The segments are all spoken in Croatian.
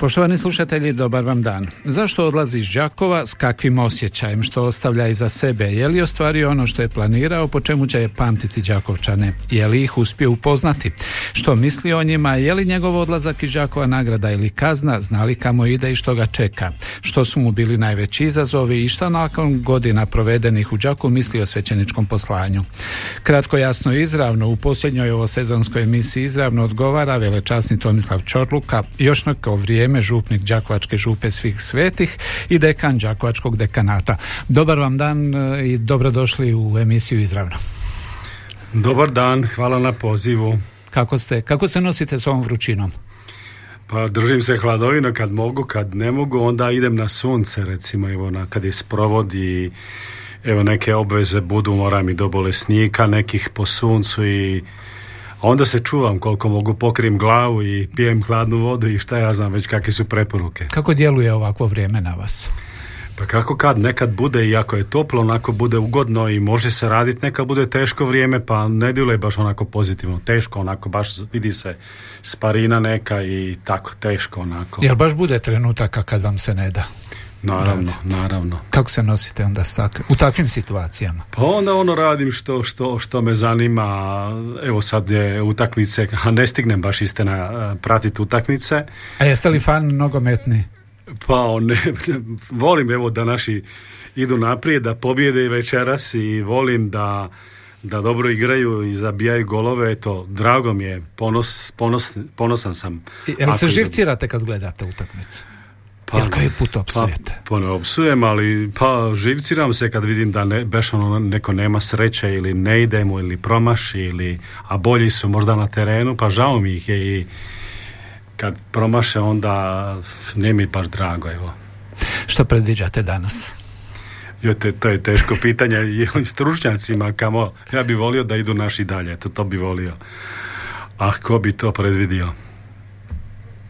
Poštovani slušatelji, dobar vam dan. Zašto odlazi iz Đakova, s kakvim osjećajem, što ostavlja iza sebe? Je li ostvario ono što je planirao, po čemu će je pamtiti Đakovčane? Je li ih uspio upoznati? Što misli o njima? Je li njegov odlazak iz Đakova nagrada ili kazna? Zna li kamo ide i što ga čeka? Što su mu bili najveći izazovi i šta nakon godina provedenih u Đakovu misli o svećeničkom poslanju? Kratko, jasno izravno, u posljednjoj ovo sezonskoj emisiji izravno odgovara velečasni Tomislav Čorluka, još neko vrijeme župnik Đakovačke župe svih svetih i dekan Đakovačkog dekanata. Dobar vam dan e, i dobrodošli u emisiju izravno. Dobar dan, hvala na pozivu. Kako ste, kako se nosite s ovom vrućinom? Pa držim se hladovino kad mogu, kad ne mogu, onda idem na sunce, recimo, evo, na, kad je sprovodi, evo, neke obveze budu, moram i do bolesnika, nekih po suncu i a onda se čuvam koliko mogu, pokrim glavu i pijem hladnu vodu i šta ja znam već kakve su preporuke. Kako djeluje ovakvo vrijeme na vas? Pa kako kad, nekad bude i ako je toplo, onako bude ugodno i može se raditi, nekad bude teško vrijeme, pa ne djeluje baš onako pozitivno, teško onako, baš vidi se sparina neka i tako, teško onako. Jel baš bude trenutaka kad vam se ne da? Naravno, naravno. Kako se nosite onda s tak- u takvim situacijama? Pa onda ono radim što, što, što me zanima, evo sad je utakmice, a ne stignem baš istina pratiti utakmice, A jeste li fan nogometni? pa ne, volim evo da naši idu naprijed, da pobjede i večeras i volim da, da dobro igraju i zabijaju golove, eto, drago mi je, ponos, ponos, ponosan sam. Jel Ako se živcirate kad gledate utakmicu? Pa, Jel koji put pa, opsujete? pa ne opsujem, ali pa živciram se kad vidim da ne, beš ono neko nema sreće ili ne ide mu ili promaši ili, a bolji su možda na terenu, pa žao mi ih je i kad promaše onda nije mi baš drago, evo. Što predviđate danas? Jo, te, to je teško pitanje i stručnjacima kamo, ja bi volio da idu naši dalje, to, to bi volio. A ko bi to predvidio?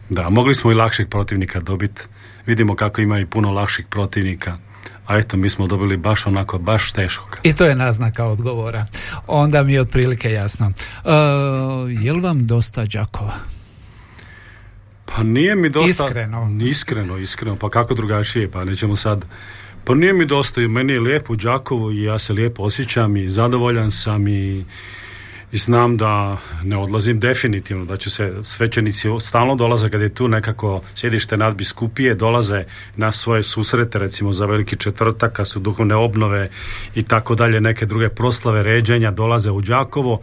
Da, mogli smo i lakšeg protivnika dobiti. Vidimo kako ima i puno lakših protivnika. A eto, mi smo dobili baš onako, baš teškog. I to je naznaka odgovora. Onda mi je otprilike jasno. E, je li vam dosta Đakova? Pa nije mi dosta... Iskreno. Iskreno, iskreno. Pa kako drugačije? Pa nećemo sad... Pa nije mi dosta i meni je lijepo u Đakovu i ja se lijepo osjećam i zadovoljan sam i, i znam da ne odlazim definitivno, da će se svećenici stalno dolaze kad je tu nekako sjedište nadbiskupije, dolaze na svoje susrete recimo za veliki četvrtak, kad su duhovne obnove i tako dalje, neke druge proslave, ređenja, dolaze u Đakovo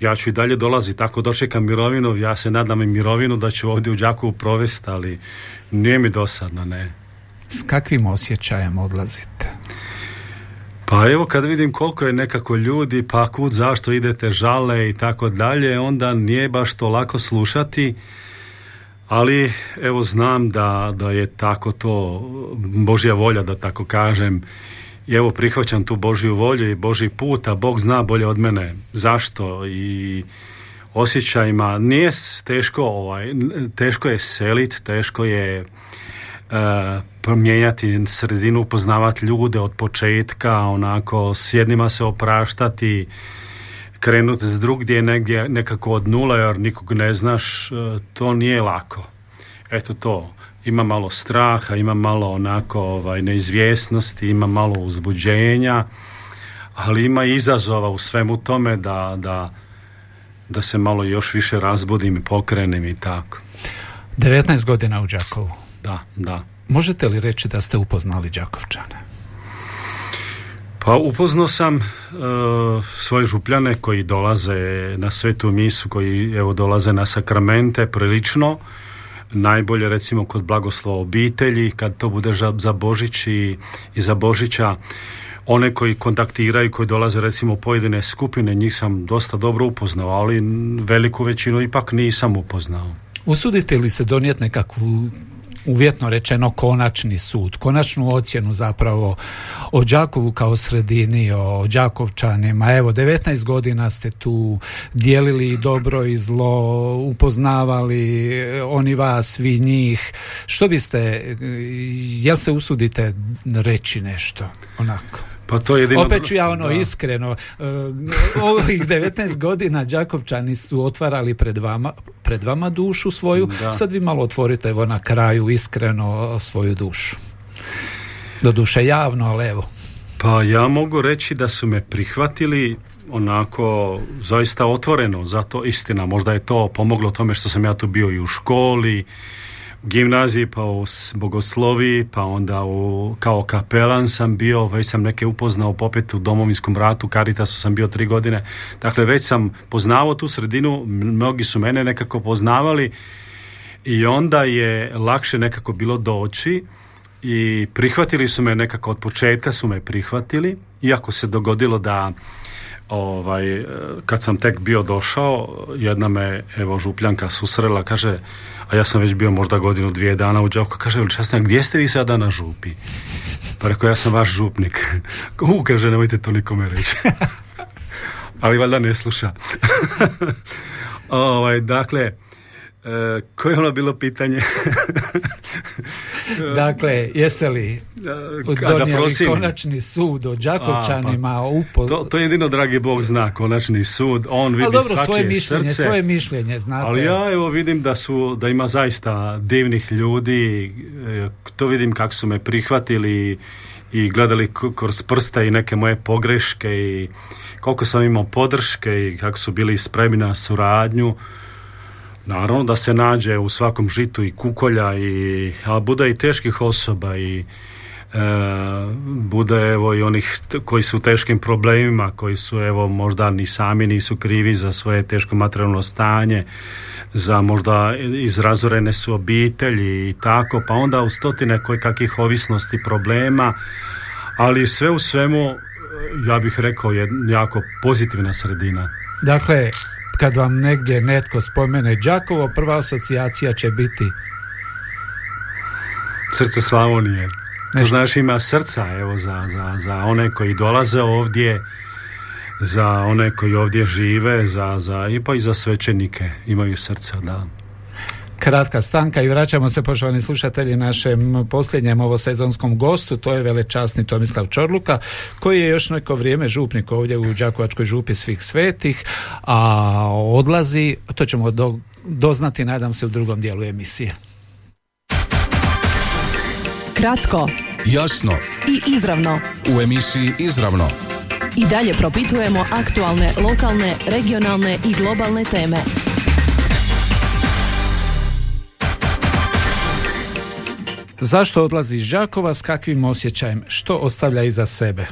ja ću i dalje dolaziti, ako dočekam mirovinu, ja se nadam i mirovinu da ću ovdje u Đakovu provesti, ali nije mi dosadno, ne. S kakvim osjećajem odlazite? Pa evo kad vidim koliko je nekako ljudi, pa kud zašto idete žale i tako dalje, onda nije baš to lako slušati, ali evo znam da, da je tako to Božja volja, da tako kažem, i evo prihvaćam tu Božju volju i Božji put, a Bog zna bolje od mene zašto i osjećajima. Nije teško ovaj, teško je selit, teško je e, promijenjati sredinu, upoznavati ljude od početka, onako s jednima se opraštati, krenuti s drugdje negdje nekako od nula jer nikog ne znaš, e, to nije lako. Eto to, ima malo straha, ima malo onako ovaj, neizvjesnosti, ima malo uzbuđenja, ali ima izazova u svemu tome da, da, da se malo još više razbudim i pokrenem i tako. 19 godina u Đakovu. Da, da. Možete li reći da ste upoznali Đakovčane? Pa upoznao sam e, svoje župljane koji dolaze na svetu misu, koji evo dolaze na sakramente prilično. Najbolje recimo kod blagoslova obitelji, kad to bude za, za Božić i, i za Božića. One koji kontaktiraju, koji dolaze recimo pojedine skupine, njih sam dosta dobro upoznao, ali veliku većinu ipak nisam upoznao. Usudite li se donijeti nekakvu uvjetno rečeno konačni sud, konačnu ocjenu zapravo o Đakovu kao sredini, o Đakovčanima. Evo, 19 godina ste tu dijelili dobro i zlo, upoznavali oni vas, vi njih. Što biste, jel se usudite reći nešto onako? Pa to jedino... Opet ću ja ono iskreno, uh, ovih 19 godina Đakovčani su otvarali pred vama, pred vama dušu svoju, sad vi malo otvorite evo na kraju iskreno svoju dušu. Do duše javno, ali evo. Pa ja mogu reći da su me prihvatili onako zaista otvoreno, zato istina, možda je to pomoglo tome što sam ja tu bio i u školi, gimnaziji, pa u bogoslovi, pa onda u, kao kapelan sam bio, već sam neke upoznao popet u domovinskom ratu, Karitasu sam bio tri godine, dakle već sam poznavao tu sredinu, mnogi su mene nekako poznavali i onda je lakše nekako bilo doći i prihvatili su me nekako od početka su me prihvatili, iako se dogodilo da ovaj, kad sam tek bio došao, jedna me evo župljanka susrela, kaže a ja sam već bio možda godinu, dvije dana u Đakovku, kaže, veličastan, gdje ste vi sada na župi? Pa rekao, ja sam vaš župnik. U, kaže, nemojte to nikome reći. Ali valjda ne sluša. ovaj, dakle, E, koje je ono bilo pitanje? dakle, jeste li donijeli konačni sud o Đakovčanima? Pa, to, to je jedino, dragi Bog, zna konačni sud. On vidi dobro, svoje mišljenje, srce. Svoje mišljenje, znate. Ali ja evo vidim da su, da ima zaista divnih ljudi. E, to vidim kako su me prihvatili i gledali kroz prste i neke moje pogreške i koliko sam imao podrške i kako su bili spremni na suradnju Naravno da se nađe u svakom žitu i kukolja, i, ali bude i teških osoba i e, bude evo i onih koji su u teškim problemima, koji su evo možda ni sami nisu krivi za svoje teško materijalno stanje, za možda izrazorene su obitelji i tako, pa onda u stotine koji kakvih ovisnosti problema, ali sve u svemu ja bih rekao je jako pozitivna sredina. Dakle, kad vam negdje netko spomene Đakovo, prva asocijacija će biti Srce Slavonije. To znaš ima srca evo za, za, za one koji dolaze ovdje, za one koji ovdje žive, za, za, i pa i za svećenike. Imaju srca, da kratka stanka i vraćamo se poštovani slušatelji našem posljednjem ovosezonskom gostu, to je velečasni Tomislav Čorluka koji je još neko vrijeme župnik ovdje u Đakovačkoj župi svih svetih, a odlazi, to ćemo do, doznati nadam se u drugom dijelu emisije. Kratko, jasno i izravno u emisiji Izravno. I dalje propitujemo aktualne, lokalne, regionalne i globalne teme. Zašto odlazi iz Đakova, s kakvim osjećajem, što ostavlja iza sebe?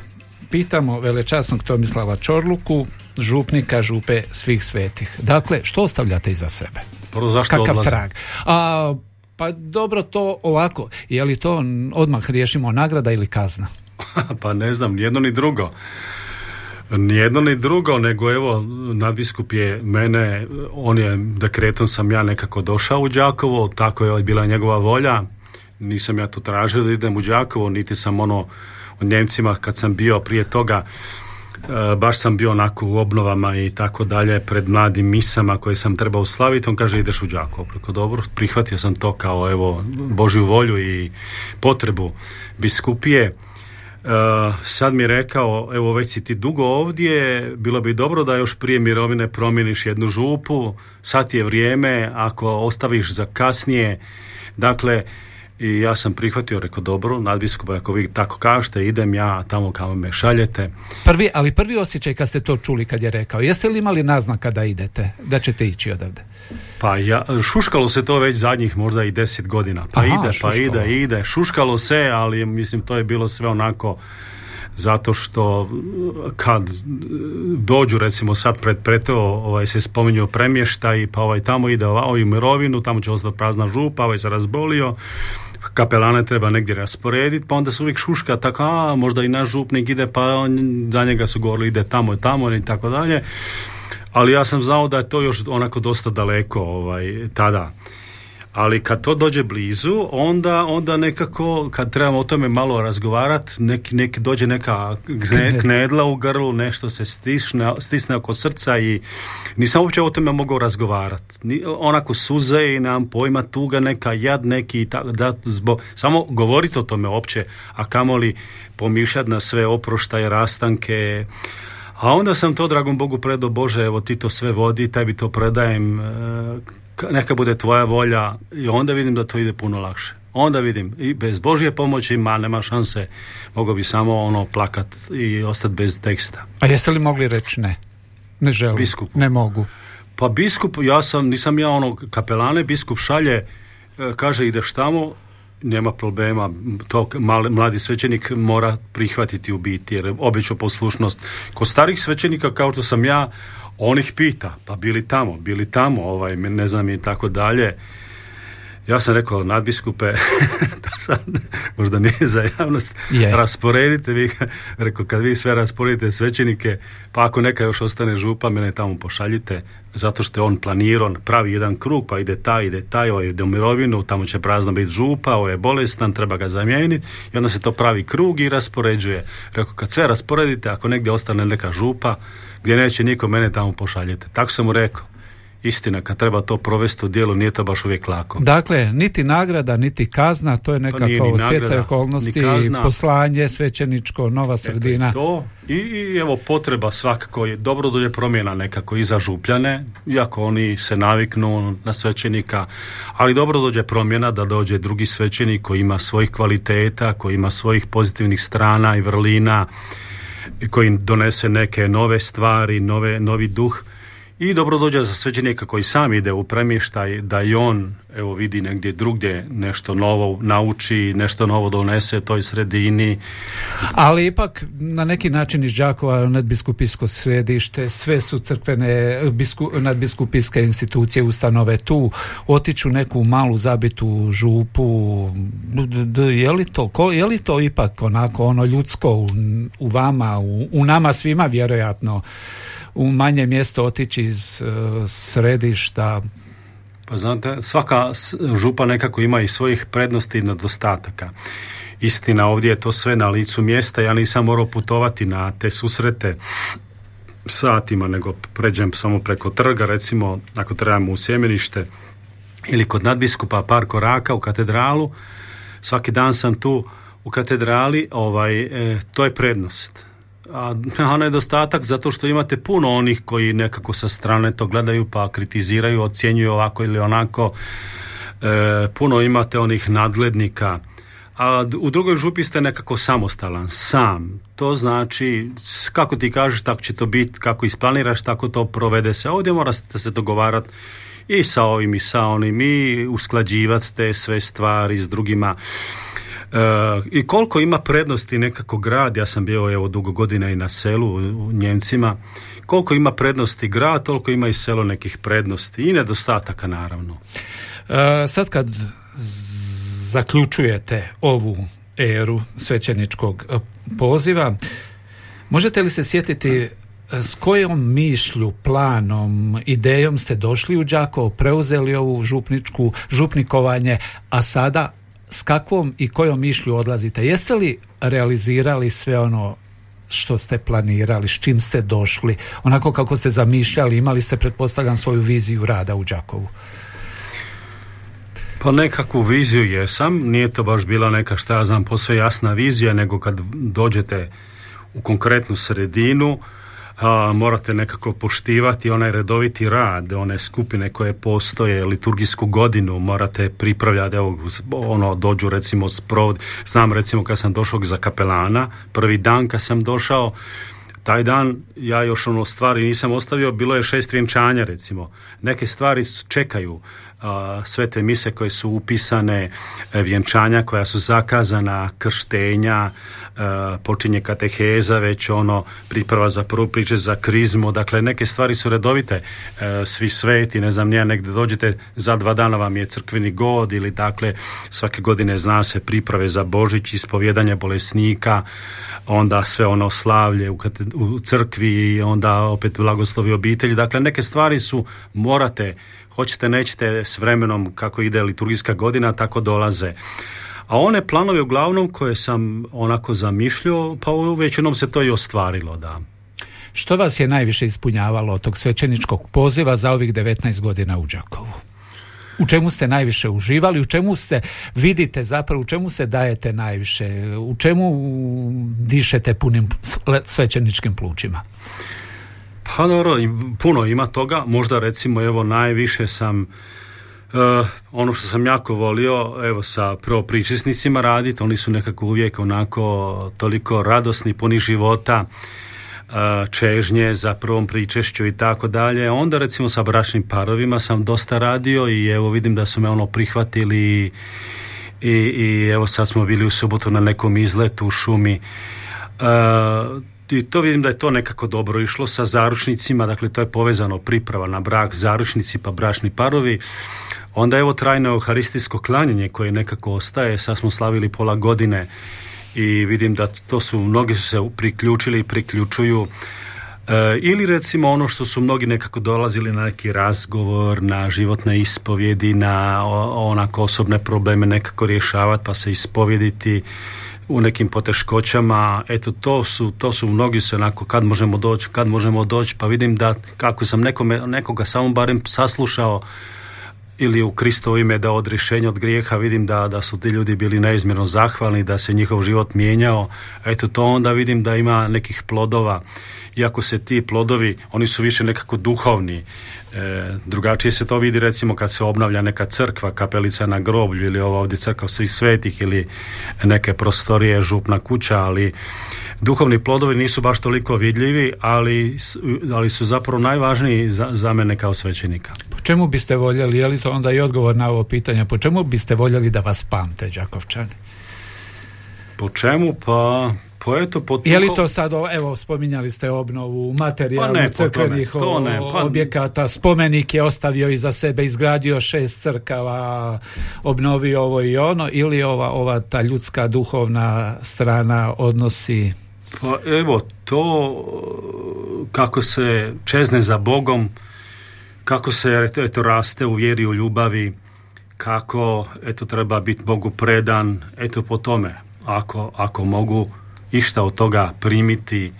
Pitamo velečasnog Tomislava Čorluku, župnika župe svih svetih. Dakle, što ostavljate iza sebe? Prvo, zašto Kakav odlazi? trag? A, pa dobro to ovako, je li to odmah riješimo nagrada ili kazna? pa ne znam, ni jedno ni drugo. Nijedno ni drugo, nego evo, nadbiskup je mene, on je dekretom sam ja nekako došao u Đakovo, tako je bila njegova volja, nisam ja to tražio da idem u Đakovo, niti sam ono u Njemcima kad sam bio prije toga e, baš sam bio onako u obnovama i tako dalje pred mladim misama koje sam trebao slaviti, on kaže ideš u Đakovo. Preko dobro, prihvatio sam to kao evo Božju volju i potrebu biskupije. Uh, sad mi je rekao, evo već si ti dugo ovdje, bilo bi dobro da još prije mirovine promjeniš jednu župu, sad je vrijeme, ako ostaviš za kasnije, dakle, i ja sam prihvatio, rekao dobro, nadbiskupa, ako vi tako kažete, idem ja tamo kao me šaljete. Prvi, ali prvi osjećaj kad ste to čuli kad je rekao, jeste li imali naznaka da idete, da ćete ići odavde? Pa ja, šuškalo se to već zadnjih možda i deset godina. Pa ide, pa ide, ide. Šuškalo se, ali mislim to je bilo sve onako zato što kad dođu recimo sad pred preto ovaj, se spominju premještaj pa ovaj tamo ide ovaj u mirovinu tamo će ostati prazna župa ovaj se razbolio kapelane treba negdje rasporediti, pa onda se uvijek šuška tako, a možda i naš župnik ide, pa on, za njega su govorili ide tamo i tamo i tako dalje. Ali ja sam znao da je to još onako dosta daleko ovaj, tada. Ali kad to dođe blizu, onda, onda nekako, kad trebamo o tome malo razgovarati, neki, neki dođe neka knedla u grlu, nešto se stisne, stisne oko srca i nisam uopće o tome mogao razgovarati. Onako suze i nam pojma tuga neka, jad neki, da, zbog, samo govoriti o tome uopće, a kamoli pomišljati na sve oproštaje, rastanke, a onda sam to, dragom Bogu, predo Bože, evo ti to sve vodi, taj bi to predajem, e, neka bude tvoja volja i onda vidim da to ide puno lakše. Onda vidim i bez Božje pomoći ma nema šanse. Mogu bi samo ono plakat i ostati bez teksta. A jeste li mogli reći ne? Ne želim. Biskupu. Ne mogu. Pa biskup, ja sam, nisam ja ono kapelane, biskup šalje, e, kaže ideš tamo, nema problema, to mladi svećenik mora prihvatiti u biti, jer obično poslušnost. Kod starih svećenika, kao što sam ja, on ih pita, pa bili tamo, bili tamo, ovaj, ne znam i tako dalje. Ja sam rekao, nadbiskupe, da sad, možda nije za javnost, rasporedite vi, rekao, kad vi sve rasporedite svećenike, pa ako neka još ostane župa, mene tamo pošaljite, zato što je on planiran, pravi jedan krug, pa ide taj, ide taj, ovaj ide u mirovinu, tamo će prazno biti župa, ovo je bolestan, treba ga zamijeniti, i onda se to pravi krug i raspoređuje. Rekao, kad sve rasporedite, ako negdje ostane neka župa, gdje neće niko mene tamo pošaljete. Tako sam mu rekao. Istina, kad treba to provesti u dijelu, nije to baš uvijek lako. Dakle, niti nagrada, niti kazna, to je pa nekako stjecaj okolnosti, poslanje, svećeničko, nova sredina. to. I, I, evo potreba svakako je dobro dođe promjena nekako i za župljane, iako oni se naviknu na svećenika, ali dobro dođe promjena da dođe drugi svećenik koji ima svojih kvaliteta, koji ima svojih pozitivnih strana i vrlina, koji donese neke nove stvari, nove, novi duh i dobro dođe za svećenika koji sam ide u premještaj da i on evo vidi negdje drugdje nešto novo nauči, nešto novo donese toj sredini. Ali ipak na neki način iz Đakova nadbiskupijsko središte, sve su crkvene bisku, nadbiskupijske institucije, ustanove tu, otiću neku malu zabitu župu, je li to, ko, je li to ipak onako ono ljudsko u, u vama, u, u nama svima vjerojatno u manje mjesto otići iz uh, središta. Pa znate, svaka župa nekako ima i svojih prednosti i nedostataka. Istina, ovdje je to sve na licu mjesta, ja nisam morao putovati na te susrete satima, nego pređem samo preko trga, recimo, ako trebamo u sjemenište ili kod nadbiskupa par koraka u katedralu, svaki dan sam tu u katedrali, ovaj, e, to je prednost a, a nedostatak zato što imate puno onih koji nekako sa strane to gledaju pa kritiziraju, ocjenjuju ovako ili onako. E, puno imate onih nadglednika. A u drugoj župi ste nekako samostalan, sam. To znači, kako ti kažeš, tako će to biti, kako isplaniraš, tako to provede se. Ovdje morate se dogovarati i sa ovim i sa onim i usklađivati te sve stvari s drugima. I koliko ima prednosti nekako grad, ja sam bio evo dugo godina i na selu u Njemcima, koliko ima prednosti grad, toliko ima i selo nekih prednosti i nedostataka naravno. E, sad kad zaključujete ovu eru svećeničkog e, poziva, možete li se sjetiti e, s kojom mišlju, planom, idejom ste došli u Đakovo, preuzeli ovu župničku, župnikovanje, a sada s kakvom i kojom mišlju odlazite? Jeste li realizirali sve ono što ste planirali, s čim ste došli, onako kako ste zamišljali, imali ste pretpostavljam svoju viziju rada u Đakovu? Pa nekakvu viziju jesam, nije to baš bila neka šta ja znam posve jasna vizija, nego kad dođete u konkretnu sredinu, a, morate nekako poštivati onaj redoviti rad, one skupine koje postoje, liturgijsku godinu, morate pripravljati, evo, ono, dođu recimo sprovod, znam recimo kad sam došao za kapelana, prvi dan kad sam došao, taj dan ja još ono stvari nisam ostavio, bilo je šest vjenčanja recimo. Neke stvari čekaju, sve te mise koje su upisane, e, vjenčanja koja su zakazana, krštenja, e, počinje kateheza, već ono priprava za prvu priče za krizmu, dakle neke stvari su redovite, e, svi sveti, ne znam, nije negdje dođete, za dva dana vam je crkveni god ili dakle svake godine zna se priprave za Božić, ispovjedanje bolesnika, onda sve ono slavlje u, crkvi i onda opet blagoslovi obitelji, dakle neke stvari su morate hoćete nećete s vremenom kako ide liturgijska godina tako dolaze. A one planove uglavnom koje sam onako zamišljao, pa većinom se to i ostvarilo, da. Što vas je najviše ispunjavalo od tog svećeničkog poziva za ovih 19 godina u Đakovu? U čemu ste najviše uživali, u čemu se vidite zapravo, u čemu se dajete najviše, u čemu dišete punim svećeničkim plućima? Pa dobro, puno ima toga, možda recimo evo najviše sam Uh, ono što sam jako volio, evo sa prvo pričesnicima raditi, oni su nekako uvijek onako toliko radosni, puni života, čežnje za prvom pričešću i tako dalje. Onda recimo sa bračnim parovima sam dosta radio i evo vidim da su me ono prihvatili i, i evo sad smo bili u subotu na nekom izletu u šumi. I to vidim da je to nekako dobro išlo sa zaručnicima, dakle to je povezano priprava na brak, zaručnici pa bračni parovi. Onda evo trajno euharistijsko klanjanje koje nekako ostaje, sad smo slavili pola godine i vidim da to su, mnogi su se priključili i priključuju e, ili recimo ono što su mnogi nekako dolazili na neki razgovor, na životne ispovjedi, na onako osobne probleme nekako rješavati pa se ispovjediti u nekim poteškoćama, eto to su, to su mnogi se onako kad možemo doći, kad možemo doći, pa vidim da kako sam nekome, nekoga samo barem saslušao ili u Kristovo ime da od rješenja od grijeha vidim da, da su ti ljudi bili neizmjerno zahvalni, da se njihov život mijenjao. Eto to onda vidim da ima nekih plodova. Iako se ti plodovi, oni su više nekako duhovni. E, drugačije se to vidi recimo kad se obnavlja neka crkva, kapelica na groblju ili ova ovdje crkva svih svetih ili neke prostorije, župna kuća, ali duhovni plodovi nisu baš toliko vidljivi, ali, ali su zapravo najvažniji za, za mene kao svećenika. Po čemu biste voljeli, je li to onda i odgovor na ovo pitanje, po čemu biste voljeli da vas pamte, Đakovčani? Po čemu? Pa pa eto, Je li to sad, evo, spominjali ste obnovu materijalnu pa crkvenih pa... objekata, spomenik je ostavio iza sebe, izgradio šest crkava, obnovio ovo i ono, ili ova, ova ta ljudska duhovna strana odnosi pa evo, to kako se čezne za Bogom, kako se eto, raste u vjeri, u ljubavi, kako eto, treba biti Bogu predan, eto po tome. Ako, ako mogu išta od toga primiti,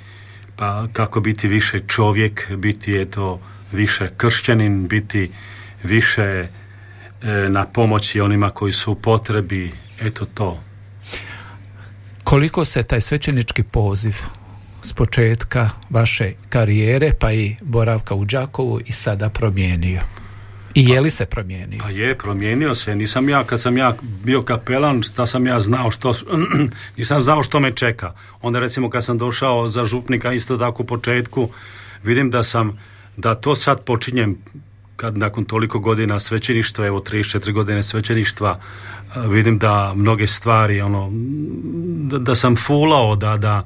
pa kako biti više čovjek, biti eto više kršćanin, biti više e, na pomoći onima koji su u potrebi, eto to koliko se taj svećenički poziv s početka vaše karijere pa i boravka u Đakovu i sada promijenio? I je li se promijenio? Pa je, promijenio se. Nisam ja, kad sam ja bio kapelan, da sam ja znao što, nisam znao što me čeka. Onda recimo kad sam došao za župnika isto tako u početku, vidim da sam, da to sad počinjem kad nakon toliko godina svećeništva, evo 34 godine svećeništva, vidim da mnoge stvari, ono, da, da sam fulao, da, da,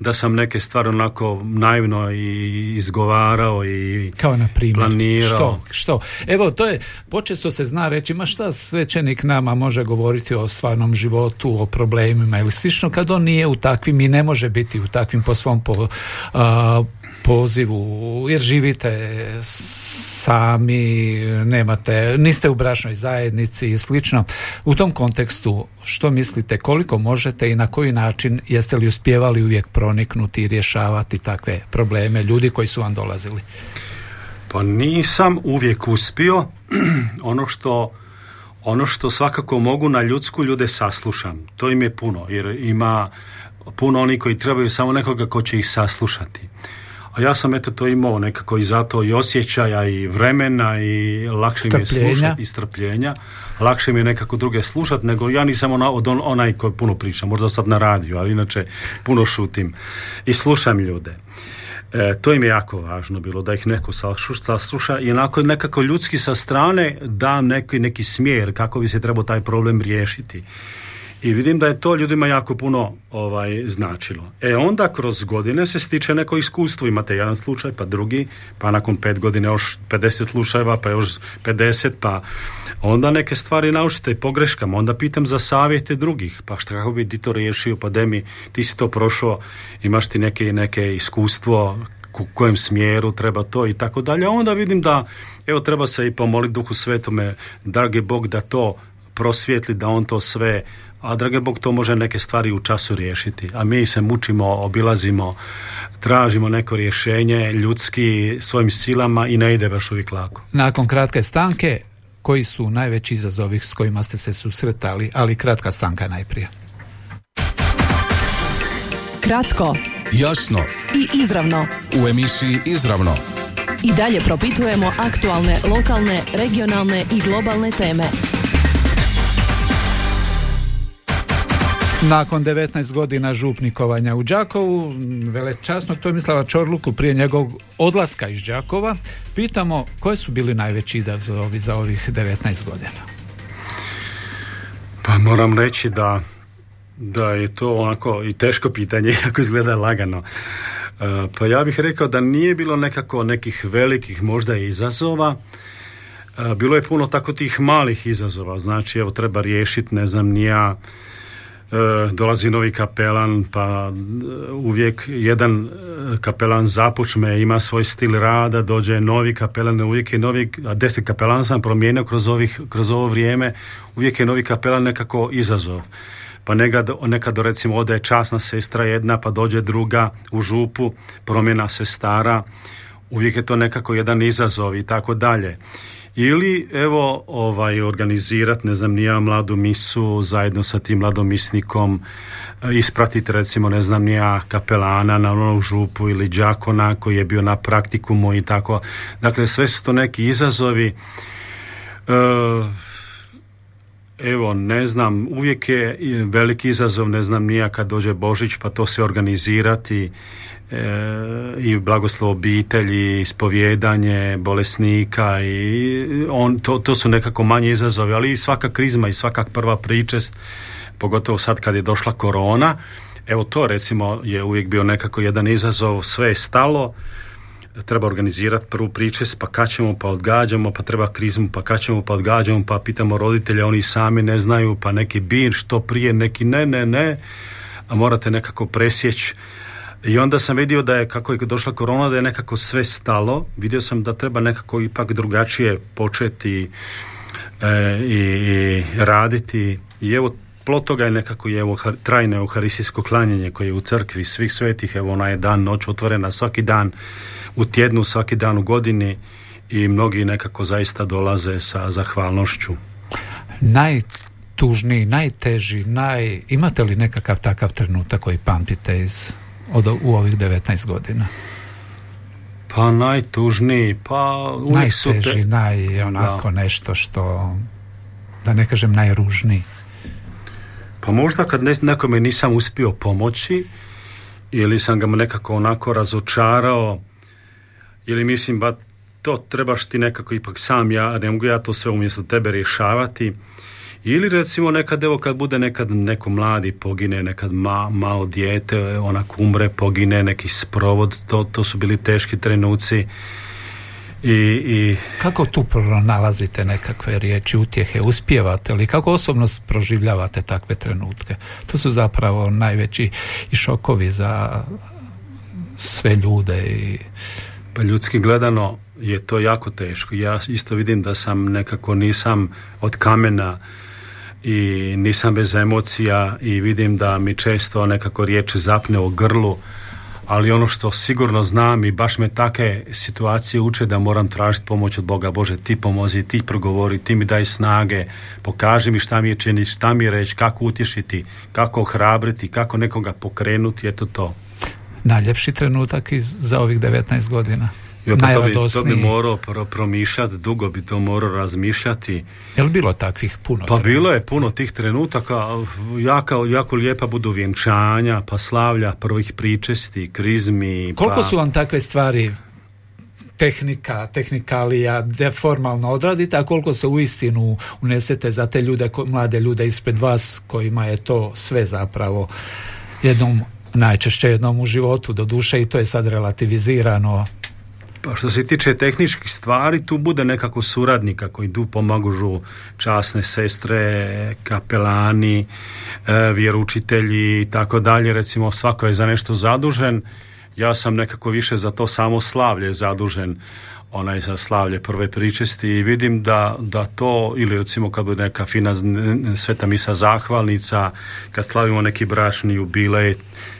da sam neke stvari onako naivno i izgovarao i kao na primjer planirao. Što? Što? Evo to je počesto se zna reći ma šta svećenik nama može govoriti o stvarnom životu, o problemima ili slično kad on nije u takvim i ne može biti u takvim po svom po, pozivu jer živite sami, nemate, niste u bračnoj zajednici i slično. U tom kontekstu što mislite, koliko možete i na koji način jeste li uspjevali uvijek proniknuti i rješavati takve probleme ljudi koji su vam dolazili? Pa nisam uvijek uspio. ono što ono što svakako mogu na ljudsku ljude saslušam. To im je puno, jer ima puno oni koji trebaju samo nekoga ko će ih saslušati. A ja sam eto to imao nekako i zato i osjećaja i vremena i lakše mi je slušati i strpljenja. Lakše mi je nekako druge slušati nego ja nisam ona, od on, onaj koji puno priča, možda sad na radiju, ali inače puno šutim i slušam ljude. E, to im je jako važno bilo da ih neko sasluša i onako nekako ljudski sa strane dam neki, neki smjer kako bi se trebao taj problem riješiti. I vidim da je to ljudima jako puno ovaj značilo. E onda kroz godine se stiče neko iskustvo. Imate jedan slučaj, pa drugi, pa nakon pet godine još 50 slučajeva, pa još 50, pa onda neke stvari naučite pogreškama. Onda pitam za savjete drugih. Pa šta kako bi ti to riješio? Pa de mi, ti si to prošao, imaš ti neke, neke iskustvo, u kojem smjeru treba to i tako dalje. Onda vidim da evo treba se i pomoliti duhu svetome, dragi Bog da to prosvijetli, da on to sve a drage Bog to može neke stvari u času riješiti. A mi se mučimo, obilazimo, tražimo neko rješenje ljudski svojim silama i ne ide baš uvijek lako. Nakon kratke stanke, koji su najveći izazovi s kojima ste se susretali, ali kratka stanka najprije. Kratko, Jasno i izravno. u emisiji Izravno. I dalje propitujemo aktualne, lokalne, regionalne i globalne teme. Nakon 19 godina župnikovanja u Đakovu, velečasnog Tomislava Čorluku prije njegovog odlaska iz Đakova, pitamo koje su bili najveći izazovi za ovih 19 godina. Pa moram reći da, da je to onako i teško pitanje, ako izgleda lagano. E, Pa ja bih rekao da nije bilo nekako nekih velikih možda izazova, E, bilo je puno tako tih malih izazova, znači evo treba riješiti, ne znam, nija dolazi novi kapelan, pa e, uvijek jedan e, kapelan započme, ima svoj stil rada, dođe novi kapelan, uvijek je novi, a deset kapelan sam promijenio kroz, ovih, kroz ovo vrijeme, uvijek je novi kapelan nekako izazov. Pa nekad, nekad recimo ode časna sestra jedna, pa dođe druga u župu, promjena se stara, uvijek je to nekako jedan izazov i tako dalje. Ili evo ovaj organizirat ne znam nija mladu misu zajedno sa tim mladomisnikom e, ispratiti recimo ne znam nija kapelana na onom župu ili đakona koji je bio na praktikumu i tako. Dakle sve su to neki izazovi. E, Evo, ne znam, uvijek je veliki izazov, ne znam, nija kad dođe Božić pa to sve organizirati i blagoslov obitelji, ispovjedanje bolesnika i on, to, to su nekako manji izazovi, ali i svaka krizma i svaka prva pričest, pogotovo sad kad je došla korona, evo to recimo je uvijek bio nekako jedan izazov, sve je stalo, treba organizirati prvu pričest, pa kaćemo, pa odgađamo, pa treba krizmu, pa kaćemo, pa odgađamo, pa pitamo roditelja, oni sami ne znaju, pa neki bin što prije, neki ne, ne, ne, a morate nekako presjeći. I onda sam vidio da je, kako je došla korona, da je nekako sve stalo. Vidio sam da treba nekako ipak drugačije početi e, i, i raditi. I evo, plot toga je nekako i evo trajno euharistijsko klanjanje koje je u crkvi svih svetih, evo ona je dan, noć otvorena svaki dan u tjednu, svaki dan u godini i mnogi nekako zaista dolaze sa zahvalnošću. Najtužniji, najteži, naj... imate li nekakav takav trenutak koji pamtite iz, od, u ovih 19 godina? Pa najtužniji, pa uvijek su Najteži, te... naj onako nešto što, da ne kažem najružniji. Pa možda kad ne, nekome nisam uspio pomoći ili sam ga nekako onako razočarao ili mislim ba to trebaš ti nekako ipak sam ja, ne mogu ja to sve umjesto tebe rješavati ili recimo nekad evo kad bude nekad neko mladi pogine, nekad ma, malo dijete onak umre, pogine neki sprovod, to, to su bili teški trenuci i, i Kako tu pronalazite nekakve riječi, utjehe, uspijevate li? Kako osobno proživljavate takve trenutke? To su zapravo najveći i šokovi za sve ljude i Pa ljudski gledano je to jako teško. Ja isto vidim da sam nekako nisam od kamena i nisam bez emocija i vidim da mi često nekako riječ zapne u grlu, ali ono što sigurno znam i baš me take situacije uče da moram tražiti pomoć od Boga Bože, ti pomozi, ti progovori, ti mi daj snage, pokaži mi šta mi je činiti, šta mi je reći, kako utješiti, kako ohrabriti, kako nekoga pokrenuti, eto to. najljepši trenutak iz, za ovih 19 godina. Jo, pa to, bi, to bi morao pro, promišljati, dugo bi to morao razmišljati. Je li bilo takvih puno? Pa trenutka? bilo je puno tih trenutaka, jako, jako lijepa budu vjenčanja, pa slavlja prvih pričesti, krizmi. Koliko pa... su vam takve stvari tehnika, tehnikalija, deformalno odradite, a koliko se uistinu unesete za te ljude, mlade ljude ispred vas kojima je to sve zapravo jednom najčešće jednom u životu do duše i to je sad relativizirano Pa što se tiče tehničkih stvari, tu bude nekako suradnika koji tu pomagužu časne sestre, kapelani, e, vjeručitelji i tako dalje. Recimo svako je za nešto zadužen ja sam nekako više za to samo slavlje zadužen onaj za slavlje prve pričesti i vidim da, da to, ili recimo kad bude neka fina sveta misa zahvalnica, kad slavimo neki bračni jubilej,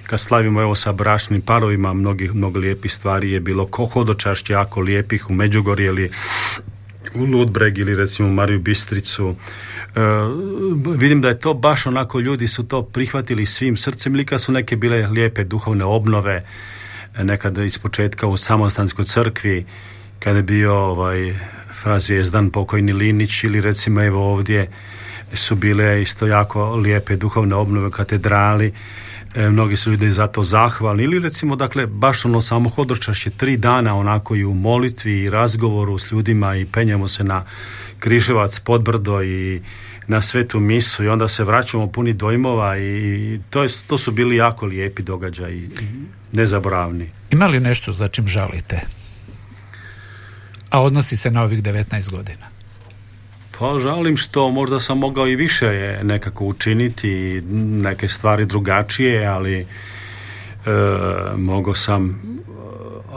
kad slavimo evo sa bračnim parovima mnogih, mnogo lijepih stvari je bilo hodočašće jako lijepih u Međugorje ili u Ludbreg ili recimo u Mariju Bistricu. E, vidim da je to baš onako ljudi su to prihvatili svim srcem ili kad su neke bile lijepe duhovne obnove nekada iz početka u samostanskoj crkvi kada je bio ovaj frazijezdan pokojni Linić ili recimo evo ovdje su bile isto jako lijepe duhovne obnove katedrali e, mnogi su ljudi za to zahvalni ili recimo dakle baš ono samo hodočašće tri dana onako i u molitvi i razgovoru s ljudima i penjemo se na Križevac, Podbrdo i na svetu misu i onda se vraćamo puni dojmova i to, je, to su bili jako lijepi događaji i nezaboravni. Ima li nešto za čim žalite? A odnosi se na ovih 19 godina? Pa žalim što možda sam mogao i više nekako učiniti neke stvari drugačije, ali e, mogao sam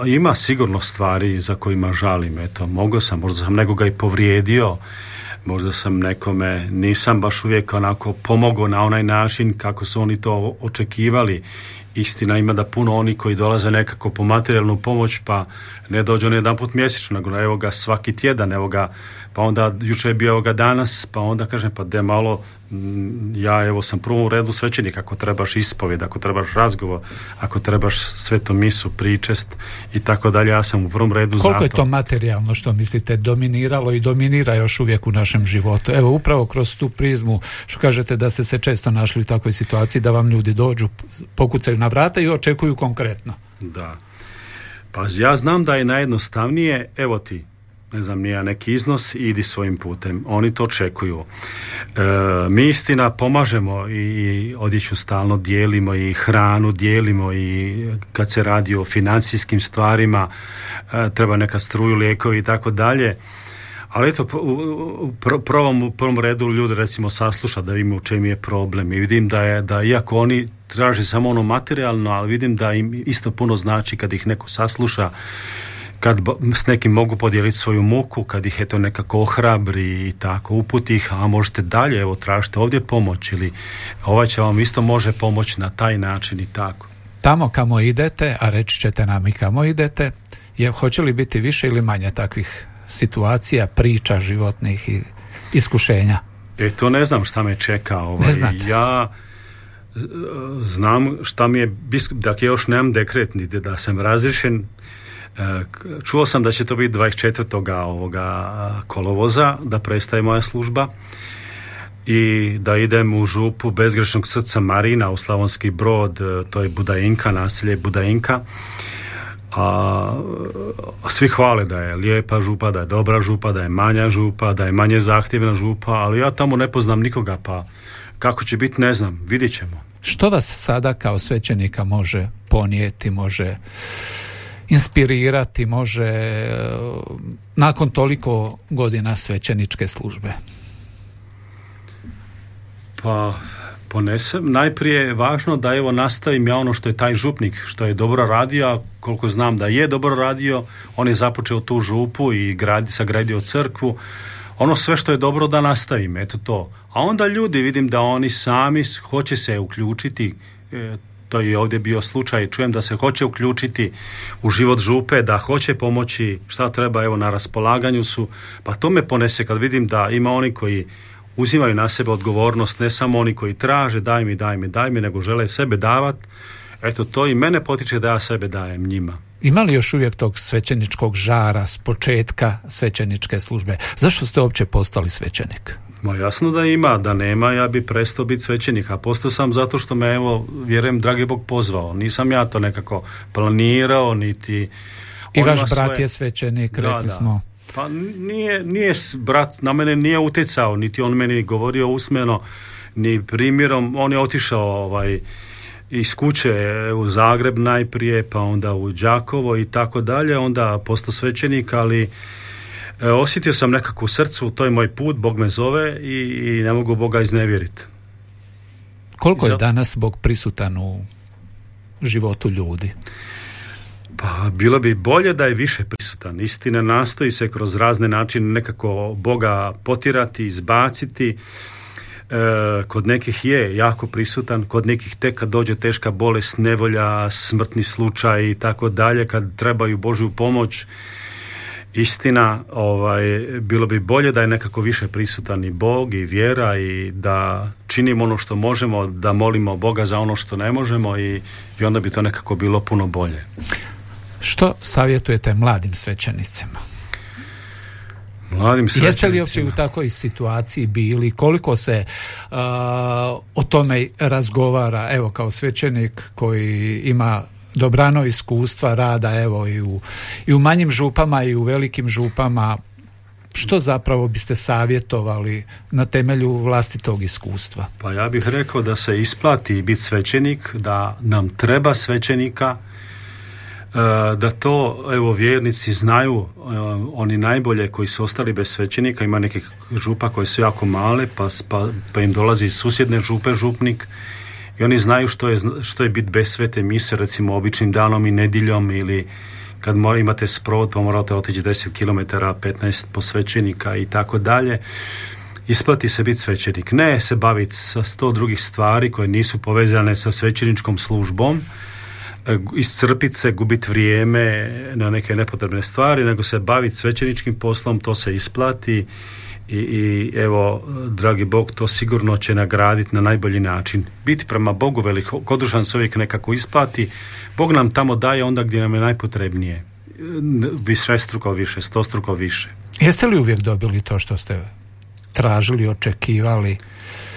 ima sigurno stvari za kojima žalim eto, mogao sam, možda sam nekoga i povrijedio možda sam nekome nisam baš uvijek onako pomogao na onaj način kako su oni to očekivali istina ima da puno oni koji dolaze nekako po materijalnu pomoć pa ne dođu ne jedan put mjesečno nego evo ga svaki tjedan evo ga pa onda jučer je bio ga danas pa onda kažem pa de malo ja evo sam prvom redu svećenik ako trebaš ispovjed, ako trebaš razgovor, ako trebaš svetu misu, pričest i tako dalje, ja sam u prvom redu Koliko je to materijalno što mislite dominiralo i dominira još uvijek u našem životu? Evo upravo kroz tu prizmu što kažete da ste se često našli u takvoj situaciji da vam ljudi dođu, pokucaju na vrata i očekuju konkretno. Da. Pa ja znam da je najjednostavnije, evo ti, ne znam, nije neki iznos, idi svojim putem. Oni to očekuju. E, mi istina pomažemo i odjeću stalno dijelimo i hranu dijelimo i kad se radi o financijskim stvarima e, treba neka struju, lijekovi i tako dalje. Ali eto, u prvom, u prvom redu ljudi recimo sasluša da vidimo u čemu je problem i vidim da je, da iako oni traže samo ono materijalno, ali vidim da im isto puno znači kad ih neko sasluša kad s nekim mogu podijeliti svoju muku, kad ih eto nekako ohrabri i tako uputi ih, a možete dalje, evo tražite ovdje pomoć ili ovaj će vam isto može pomoći na taj način i tako. Tamo kamo idete, a reći ćete nam i kamo idete, je, hoće li biti više ili manje takvih situacija, priča životnih i iskušenja? E to ne znam šta me čeka. Ovaj. Ne Ja e, znam šta mi je, dakle još nemam dekret niti da sam razrišen čuo sam da će to biti 24. ovoga kolovoza, da prestaje moja služba i da idem u župu bezgrešnog srca Marina u Slavonski brod, e, to je Budajinka, naselje Budajinka. A, svi hvale da je lijepa župa, da je dobra župa, da je manja župa, da je manje zahtjevna župa, ali ja tamo ne poznam nikoga, pa kako će biti ne znam, vidjet ćemo. Što vas sada kao svećenika može ponijeti, može inspirirati može e, nakon toliko godina svećeničke službe? Pa ponesem. Najprije je važno da evo nastavim ja ono što je taj župnik, što je dobro radio, koliko znam da je dobro radio, on je započeo tu župu i gradi, sagradio crkvu. Ono sve što je dobro da nastavim, eto to. A onda ljudi vidim da oni sami hoće se uključiti, e, to je ovdje bio slučaj, čujem da se hoće uključiti u život župe, da hoće pomoći, šta treba, evo na raspolaganju su, pa to me ponese kad vidim da ima oni koji uzimaju na sebe odgovornost, ne samo oni koji traže daj mi, daj mi, daj mi, nego žele sebe davat, eto to i mene potiče da ja sebe dajem njima. Ima li još uvijek tog svećeničkog žara s početka svećeničke službe? Zašto ste uopće postali svećenik? Ma jasno da ima, da nema, ja bi prestao biti svećenik, a postao sam zato što me, evo, vjerujem, dragi Bog pozvao. Nisam ja to nekako planirao, niti... I vaš brat je svećenik, rekli smo. Pa nije, nije, brat na mene nije utjecao, niti on meni govorio usmeno, ni primjerom, on je otišao ovaj, iz kuće u Zagreb najprije, pa onda u Đakovo i tako dalje, onda postao svećenik, ali osjetio sam nekako u srcu, to je moj put, Bog me zove i, i ne mogu Boga iznevjeriti. Koliko je danas Bog prisutan u životu ljudi? Pa bilo bi bolje da je više prisutan. Istina nastoji se kroz razne načine nekako Boga potirati, izbaciti. E, kod nekih je jako prisutan, kod nekih tek kad dođe teška bolest, nevolja, smrtni slučaj i tako dalje, kad trebaju Božju pomoć, istina, ovaj, bilo bi bolje da je nekako više prisutan i Bog i vjera i da činimo ono što možemo, da molimo Boga za ono što ne možemo i, i onda bi to nekako bilo puno bolje. Što savjetujete mladim svećenicima? Mladim Jeste li uopće u takvoj situaciji bili? Koliko se o tome razgovara? Evo kao svećenik koji ima dobrano iskustva rada evo i u, i u manjim župama i u velikim župama što zapravo biste savjetovali na temelju vlastitog iskustva? Pa ja bih rekao da se isplati biti svećenik, da nam treba svećenika, E, da to evo vjernici znaju e, oni najbolje koji su ostali bez svećenika ima nekih župa koje su jako male pa, pa, pa im dolazi susjedne župe župnik i oni znaju što je, što je biti bez svete mise recimo običnim danom i nedjeljom ili kad mora, imate sprovod pa morate otići 10 km 15 posvećenika i tako dalje isplati se biti svećenik. Ne se baviti sa sto drugih stvari koje nisu povezane sa svećeničkom službom E, iscrpiti se, gubiti vrijeme na neke nepotrebne stvari, nego se baviti svećeničkim poslom, to se isplati i, i evo, dragi Bog to sigurno će nagraditi na najbolji način. Biti prema Bogu velikodušan se uvijek nekako isplati. Bog nam tamo daje onda gdje nam je najpotrebnije. Više struko više, sto struko više. Jeste li uvijek dobili to što ste tražili, očekivali?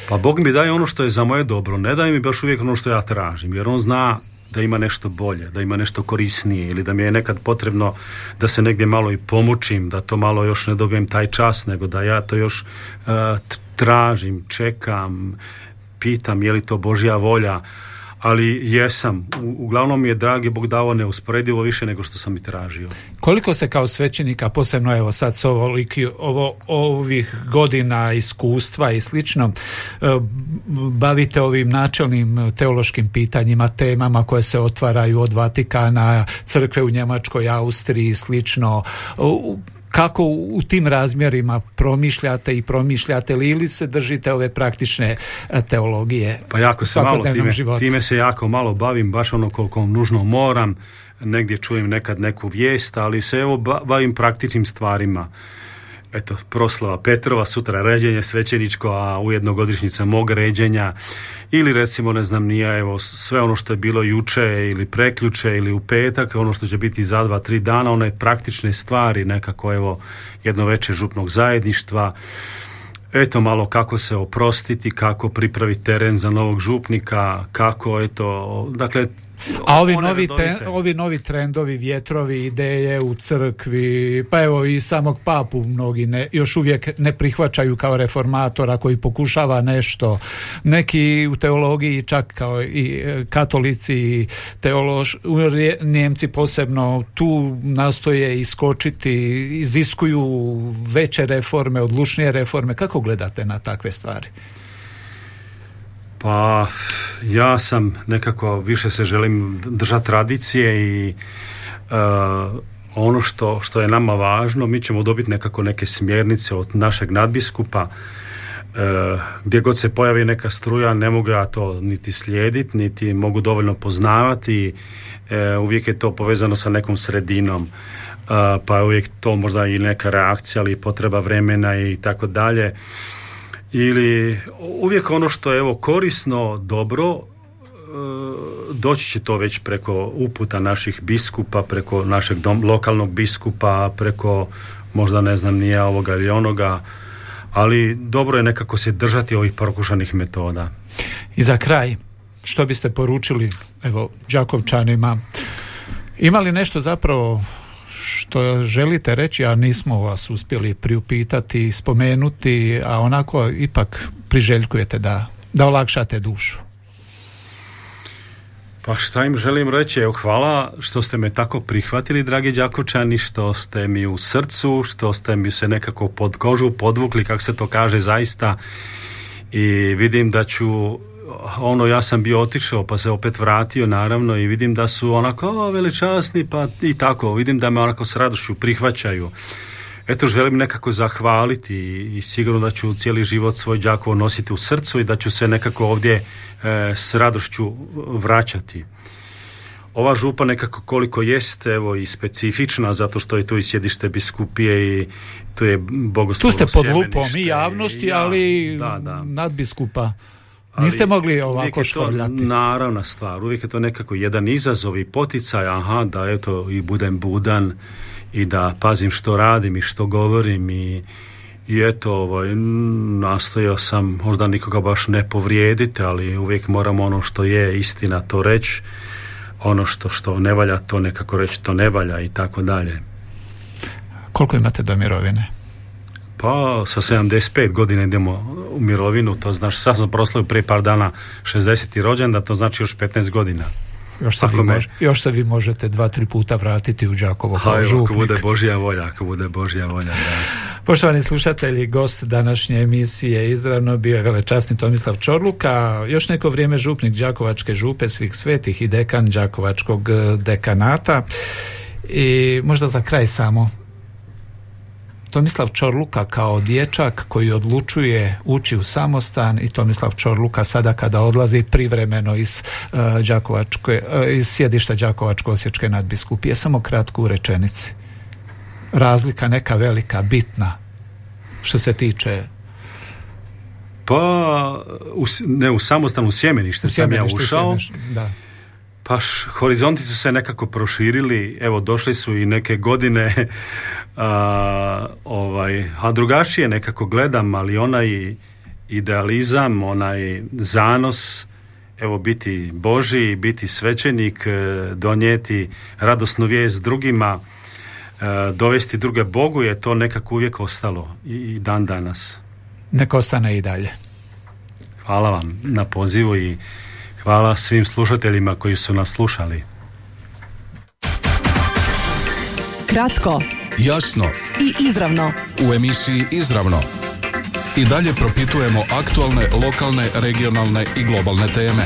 Pa Bog mi daje ono što je za moje dobro. Ne daje mi baš uvijek ono što ja tražim. Jer on zna da ima nešto bolje, da ima nešto korisnije ili da mi je nekad potrebno da se negdje malo i pomučim, da to malo još ne dobijem taj čas, nego da ja to još uh, tražim, čekam, pitam je li to Božja volja ali jesam. uglavnom mi je dragi Bog dao neusporedivo više nego što sam i tražio. Koliko se kao svećenika, posebno evo sad s ovoliki, ovo, ovih godina iskustva i slično, e, bavite ovim načelnim teološkim pitanjima, temama koje se otvaraju od Vatikana, crkve u Njemačkoj, Austriji i slično kako u tim razmjerima promišljate i promišljate li ili se držite ove praktične e, teologije pa jako se malo time, time se jako malo bavim baš ono koliko nužno moram. Negdje čujem nekad neku vijest ali se evo bavim praktičnim stvarima eto, proslava Petrova, sutra ređenje svećeničko, a ujedno godišnjica mog ređenja, ili recimo, ne znam, nije, evo, sve ono što je bilo juče ili preključe ili u petak, ono što će biti za dva, tri dana, one praktične stvari, nekako, evo, jedno veće župnog zajedništva, eto malo kako se oprostiti, kako pripraviti teren za novog župnika, kako eto, dakle a ovi novi, ovi novi trendovi, vjetrovi, ideje u crkvi, pa evo i samog papu mnogi ne, još uvijek ne prihvaćaju kao reformatora koji pokušava nešto. Neki u teologiji čak kao i e, katolici i teolož, Njemci posebno tu nastoje iskočiti, iziskuju veće reforme, odlučnije reforme. Kako gledate na takve stvari? Pa ja sam nekako više se želim držati tradicije i uh, ono što, što je nama važno, mi ćemo dobiti nekako neke smjernice od našeg nadbiskupa uh, gdje god se pojavi neka struja ne mogu ja to niti slijediti, niti mogu dovoljno poznavati uh, uvijek je to povezano sa nekom sredinom. Pa je uvijek to možda i neka reakcija ali potreba vremena i tako dalje ili uvijek ono što je evo korisno, dobro, e, doći će to već preko uputa naših biskupa, preko našeg dom, lokalnog biskupa, preko možda ne znam nije ovoga ili onoga, ali dobro je nekako se držati ovih prokušanih metoda. I za kraj, što biste poručili evo Đakovčanima? Ima li nešto zapravo što želite reći, a nismo vas uspjeli priupitati, spomenuti, a onako ipak priželjkujete da, da olakšate dušu? Pa šta im želim reći, evo hvala što ste me tako prihvatili, dragi Đakočani, što ste mi u srcu, što ste mi se nekako pod kožu podvukli, kako se to kaže zaista i vidim da ću ono ja sam bio otišao pa se opet vratio naravno i vidim da su onako o, veličasni pa i tako vidim da me onako s radošću prihvaćaju eto želim nekako zahvaliti i sigurno da ću cijeli život svoj đakovo nositi u srcu i da ću se nekako ovdje e, s radošću vraćati ova župa nekako koliko jest evo i specifična zato što je tu i sjedište biskupije i tu je bogoslovno Tu ste pod lupom i javnosti, ali da, da. nadbiskupa. Niste mogli ovako švrljati. Naravna stvar, uvijek je to nekako jedan izazov i poticaj, aha, da eto i budem budan i da pazim što radim i što govorim i, i eto, ovaj, nastojao sam možda nikoga baš ne povrijediti, ali uvijek moram ono što je istina to reći, ono što, što ne valja to nekako reći to ne valja i tako dalje. Koliko imate do mirovine? Pa sa 75 godina idemo u mirovinu, to znači sad sam proslavio prije par dana 60. rođendan, to znači još 15 godina. Još se, vi, može, još se vi možete dva, tri puta vratiti u Đakovo kao. Ako bude Božja volja, ako bude Božja volja, da. Poštovani slušatelji, gost današnje emisije izravno bio je velečasni Tomislav Čorluka, još neko vrijeme župnik Đakovačke župe svih svetih i dekan Đakovačkog eh, dekanata. I možda za kraj samo Tomislav Čorluka kao dječak koji odlučuje ući u samostan i Tomislav Čorluka sada kada odlazi privremeno iz, uh, Đakovačke, uh, iz sjedišta Đakovačko-osječke nadbiskupije. Samo kratko u rečenici. Razlika neka velika, bitna što se tiče pa u, ne u samostanu sjemenište, sam ja ušao da pa horizonti su se nekako proširili, evo došli su i neke godine, a, ovaj, a drugačije nekako gledam, ali onaj idealizam, onaj zanos, evo biti Boži, biti svećenik, e, donijeti radosnu vijest drugima, e, dovesti druge Bogu je to nekako uvijek ostalo i dan danas. Neka ostane i dalje. Hvala vam na pozivu i Hvala svim slušateljima koji su nas slušali. Kratko, jasno i izravno. U emisiji Izravno. I dalje propitujemo aktualne, lokalne, regionalne i globalne teme.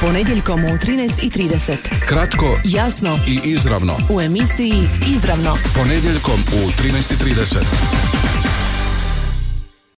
Ponedjeljkom u 13.30. Kratko, jasno i izravno. U emisiji Izravno. Ponedjeljkom u 13.30.